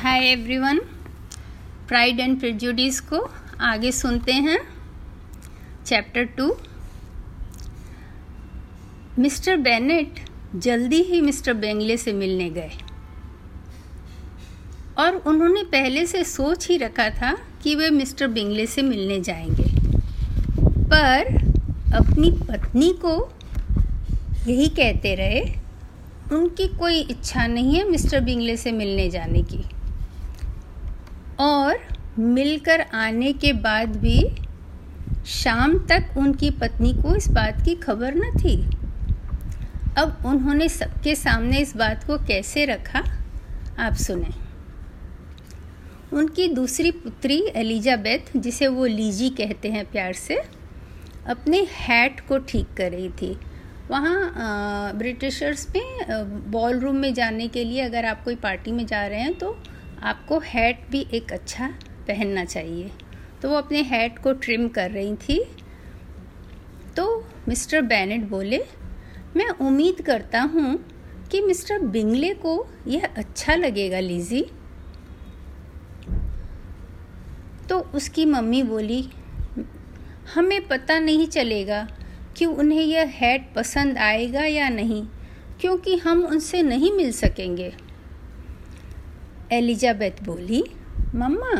Hi everyone. Pride and prejudice को आगे सुनते हैं। चैप्टर टू मिस्टर बेनेट जल्दी ही मिस्टर बेंगले से मिलने गए। और उन्होंने पहले से सोच ही रखा था कि वे मिस्टर बिंगले से मिलने जाएँगे। पर अपनी पत्नी को यही कहते रहे, उनकी कोई इच्छा नहीं है मिस्टर बिंगले से मिलने जाने की। मिलकर आने के बाद भी शाम तक उनकी पत्नी को इस बात की खबर न थी। अब उन्होंने सबके सामने इस बात को कैसे रखा? आप सुने। उनकी दूसरी पुत्री एलिजाबेथ, जिसे वो लीजी कहते हैं प्यार से, अपने हैट को ठीक कर रही थी। वहाँ ब्रिटिशर्स में बॉल रूम में जाने के लिए अगर आप कोई पार्टी में जा रहे हैं तो आपको हैट भी एक अच्छा पहनना चाहिए। तो वो अपने हैट को ट्रिम कर रही थी। तो मिस्टर बैनेट बोले, मैं उम्मीद करता हूँ कि मिस्टर बिंगले को यह अच्छा लगेगा, लीजी। तो उसकी मम्मी बोली, हमें पता नहीं चलेगा कि उन्हें यह हैट पसंद आएगा या नहीं, क्योंकि हम उनसे नहीं मिल सकेंगे। एलिजाबेथ बोली, मम्मा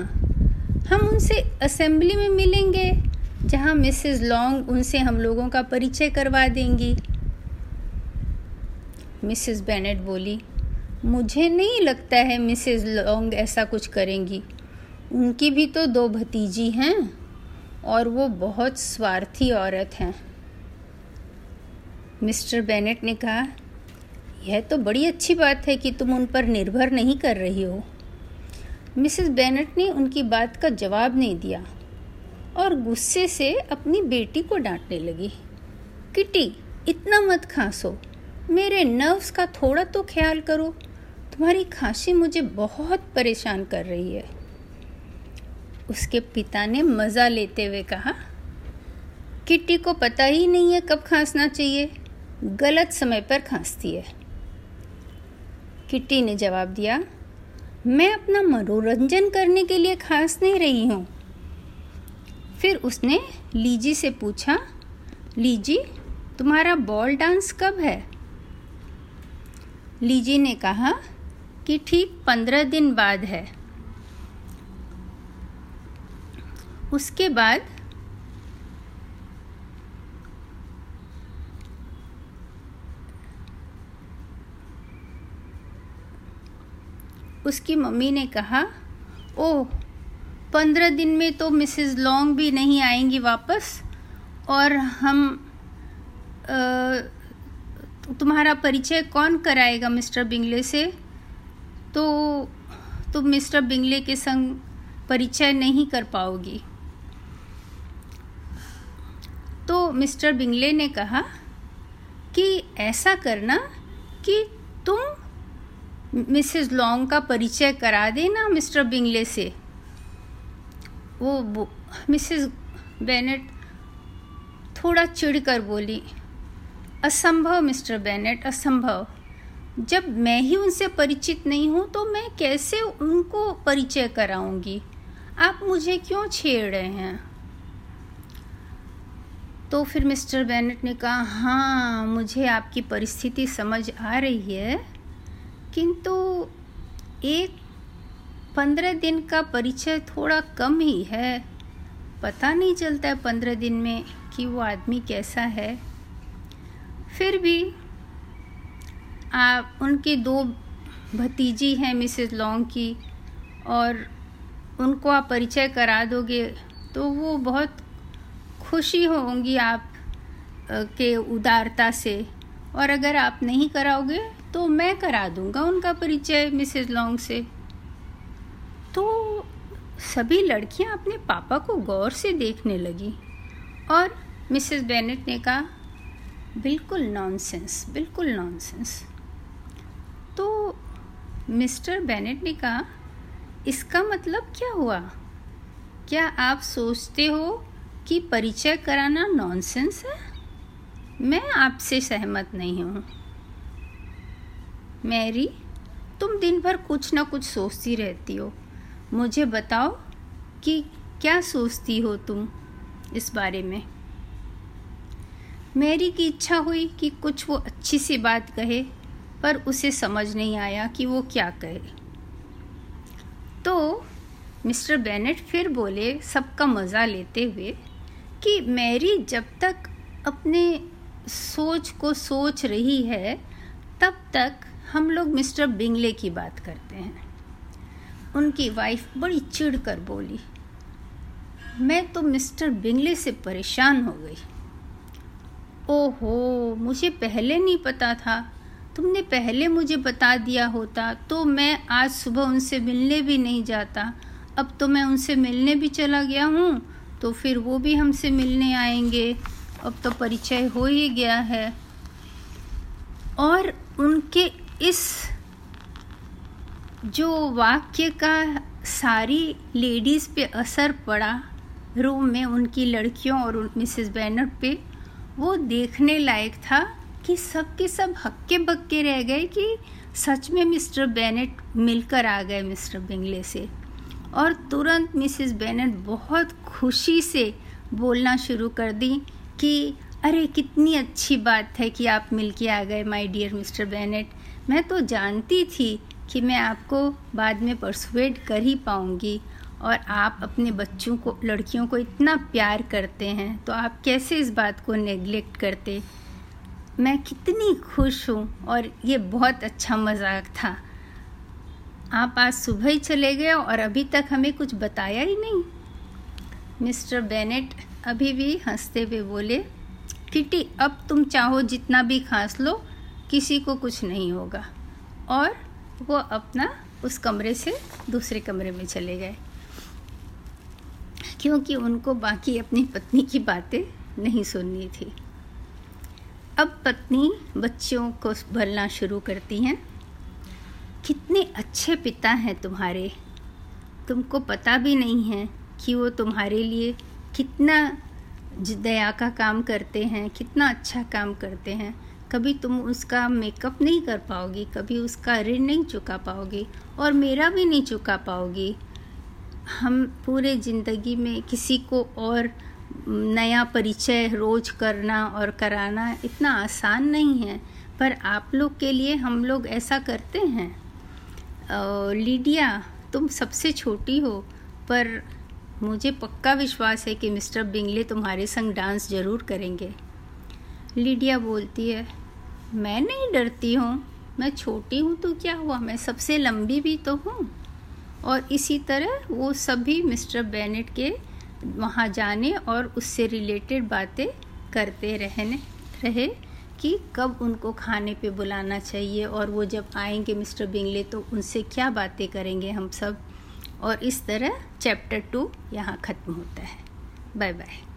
हम उनसे असेंबली में मिलेंगे, जहाँ मिसेस लॉन्ग उनसे हम लोगों का परिचय करवा देंगी। मिसेस बेनेट बोली, मुझे नहीं लगता है मिसेस लॉन्ग ऐसा कुछ करेंगी। उनकी भी तो दो भतीजी हैं, और वो बहुत स्वार्थी औरत हैं। मिस्टर बेनेट ने कहा, यह तो बड़ी अच्छी बात है कि तुम उन पर निर्भर नहीं कर रही हो। मिसेस बेनेट ने उनकी बात का जवाब नहीं दिया और गुस्से से अपनी बेटी को डांटने लगी। किटी, इतना मत खांसो। मेरे नर्व्स का थोड़ा तो ख्याल करो। तुम्हारी खांसी मुझे बहुत परेशान कर रही है। उसके पिता ने मज़ा लेते हुए कहा किट्टी को पता ही नहीं है कब खांसना चाहिए। गलत समय पर खांसती है। किट्टी ने जवाब दिया मैं अपना मनोरंजन करने के लिए खांस नहीं रही हूँ। फिर उसने लीजी से पूछा, लीजी, तुम्हारा बॉल डांस कब है? लीजी ने कहा कि ठीक पंद्रह दिन बाद है। उसके बाद उसकी मम्मी ने कहा ओह पंद्रह दिन में तो मिसेस लॉन्ग भी नहीं आएँगी वापस और हम आ, तुम्हारा परिचय कौन कराएगा मिस्टर बिंगले से? तो तुम मिस्टर बिंगले के संग परिचय नहीं कर पाओगी। तो मिस्टर बिंगले ने कहा कि ऐसा करना कि तुम मिसेस लॉन्ग का परिचय करा देना मिस्टर बिंगले से। वो मिसेस बेनेट थोड़ा चिढ़कर बोली, असंभव, मिस्टर बेनेट, असंभव। जब मैं ही उनसे परिचित नहीं हूँ तो मैं कैसे उनको परिचय कराऊँगी? आप मुझे क्यों छेड़ रहे हैं? तो फिर मिस्टर बेनेट ने कहा हाँ मुझे आपकी परिस्थिति समझ आ रही है। किंतु एक पंद्रह दिन का परिचय थोड़ा कम ही है। पता नहीं चलता है पंद्रह दिन में कि वो आदमी कैसा है। फिर भी आप, उनकी दो भतीजी हैं मिसेस लॉन्ग की, और उनको आप परिचय करा दोगे तो वो बहुत खुशी होंगी आप के उदारता से। और अगर आप नहीं कराओगे तो मैं करा दूँगा उनका परिचय, मिसेस लॉन्ग से। तो सभी लड़कियाँ अपने पापा को गौर से देखने लगी और मिसेस बेनेट ने कहा, बिल्कुल नॉनसेंस बिल्कुल नॉनसेंस तो मिस्टर बेनेट ने कहा, इसका मतलब क्या हुआ? क्या आप सोचते हो कि परिचय कराना नॉनसेंस है? मैं आपसे सहमत नहीं हूँ। मैरी, तुम दिन भर कुछ ना कुछ सोचती रहती हो। मुझे बताओ कि क्या सोचती हो तुम इस बारे में? मैरी की इच्छा हुई कि कुछ वो अच्छी सी बात कहे, पर उसे समझ नहीं आया कि वो क्या कहे। तो मिस्टर बेनेट फिर बोले सबका मज़ा लेते हुए कि मैरी जब तक अपने सोच को सोच रही है, तब तक हम लोग मिस्टर बिंगले की बात करते हैं। उनकी वाइफ बड़ी चिढ़ कर बोली, मैं तो मिस्टर बिंगले से परेशान हो गई। ओहो, मुझे पहले नहीं पता था। तुमने पहले मुझे बता दिया होता तो मैं आज सुबह उनसे मिलने भी नहीं जाता। अब तो मैं उनसे मिलने भी चला गया हूँ तो फिर वो भी हमसे मिलने आएँगे। अब तो परिचय हो ही गया है। और उनके इस जो वाक्य का सारी लेडीज़ पे असर पड़ा रूम में उनकी लड़कियों और मिसेस बैनर पे, वो देखने लायक था कि सब के सब हक्के बक्के रह गए कि सच में मिस्टर बेनेट मिलकर आ गए मिस्टर बिंगले से। और तुरंत मिसेस बेनेट बहुत खुशी से बोलना शुरू कर दी कि, अरे, कितनी अच्छी बात है कि आप मिल के आ गए माय डियर मिस्टर बेनेट। मैं तो जानती थी कि मैं आपको बाद में परसुएड कर ही पाऊँगी और आप अपने बच्चों को, लड़कियों को इतना प्यार करते हैं तो आप कैसे इस बात को नेग्लेक्ट करते? मैं कितनी खुश हूँ और ये बहुत अच्छा मज़ाक था। आप आज सुबह ही चले गए और अभी तक हमें कुछ बताया ही नहीं। मिस्टर बेनेट अभी भी हँसते हुए बोले, किटी, अब तुम चाहो जितना भी खांस लो किसी को कुछ नहीं होगा। और वो अपना उस कमरे से दूसरे कमरे में चले गए। क्योंकि उनको बाकी अपनी पत्नी की बातें नहीं सुननी थी। अब पत्नी बच्चों को भरना शुरू करती हैं। कितने अच्छे पिता हैं तुम्हारे। तुमको पता भी नहीं है कि वो तुम्हारे लिए कितना दया का काम करते हैं, कितना अच्छा काम करते हैं। कभी तुम उसका मेकअप नहीं कर पाओगी, कभी उसका ऋण नहीं चुका पाओगी और मेरा भी नहीं चुका पाओगी। हम पूरे ज़िंदगी में किसी को और नया परिचय रोज करना और कराना इतना आसान नहीं है, पर आप लोग के लिए हम लोग ऐसा करते हैं। लीडिया, तुम सबसे छोटी हो, पर मुझे पक्का विश्वास है कि मिस्टर बिंगले तुम्हारे संग डांस ज़रूर करेंगे। लीडिया बोलती है मैं नहीं डरती हूँ। मैं छोटी हूँ तो क्या हुआ? मैं सबसे लंबी भी तो हूँ। और इसी तरह वो सभी मिस्टर बेनेट के वहाँ जाने और उससे रिलेटेड बातें करते रहने, रहे कि कब उनको खाने पे बुलाना चाहिए और वो जब आएँगे मिस्टर बिंगले तो उनसे क्या बातें करेंगे हम सब? और इस तरह चैप्टर टू यहाँ ख़त्म होता है। Bye bye.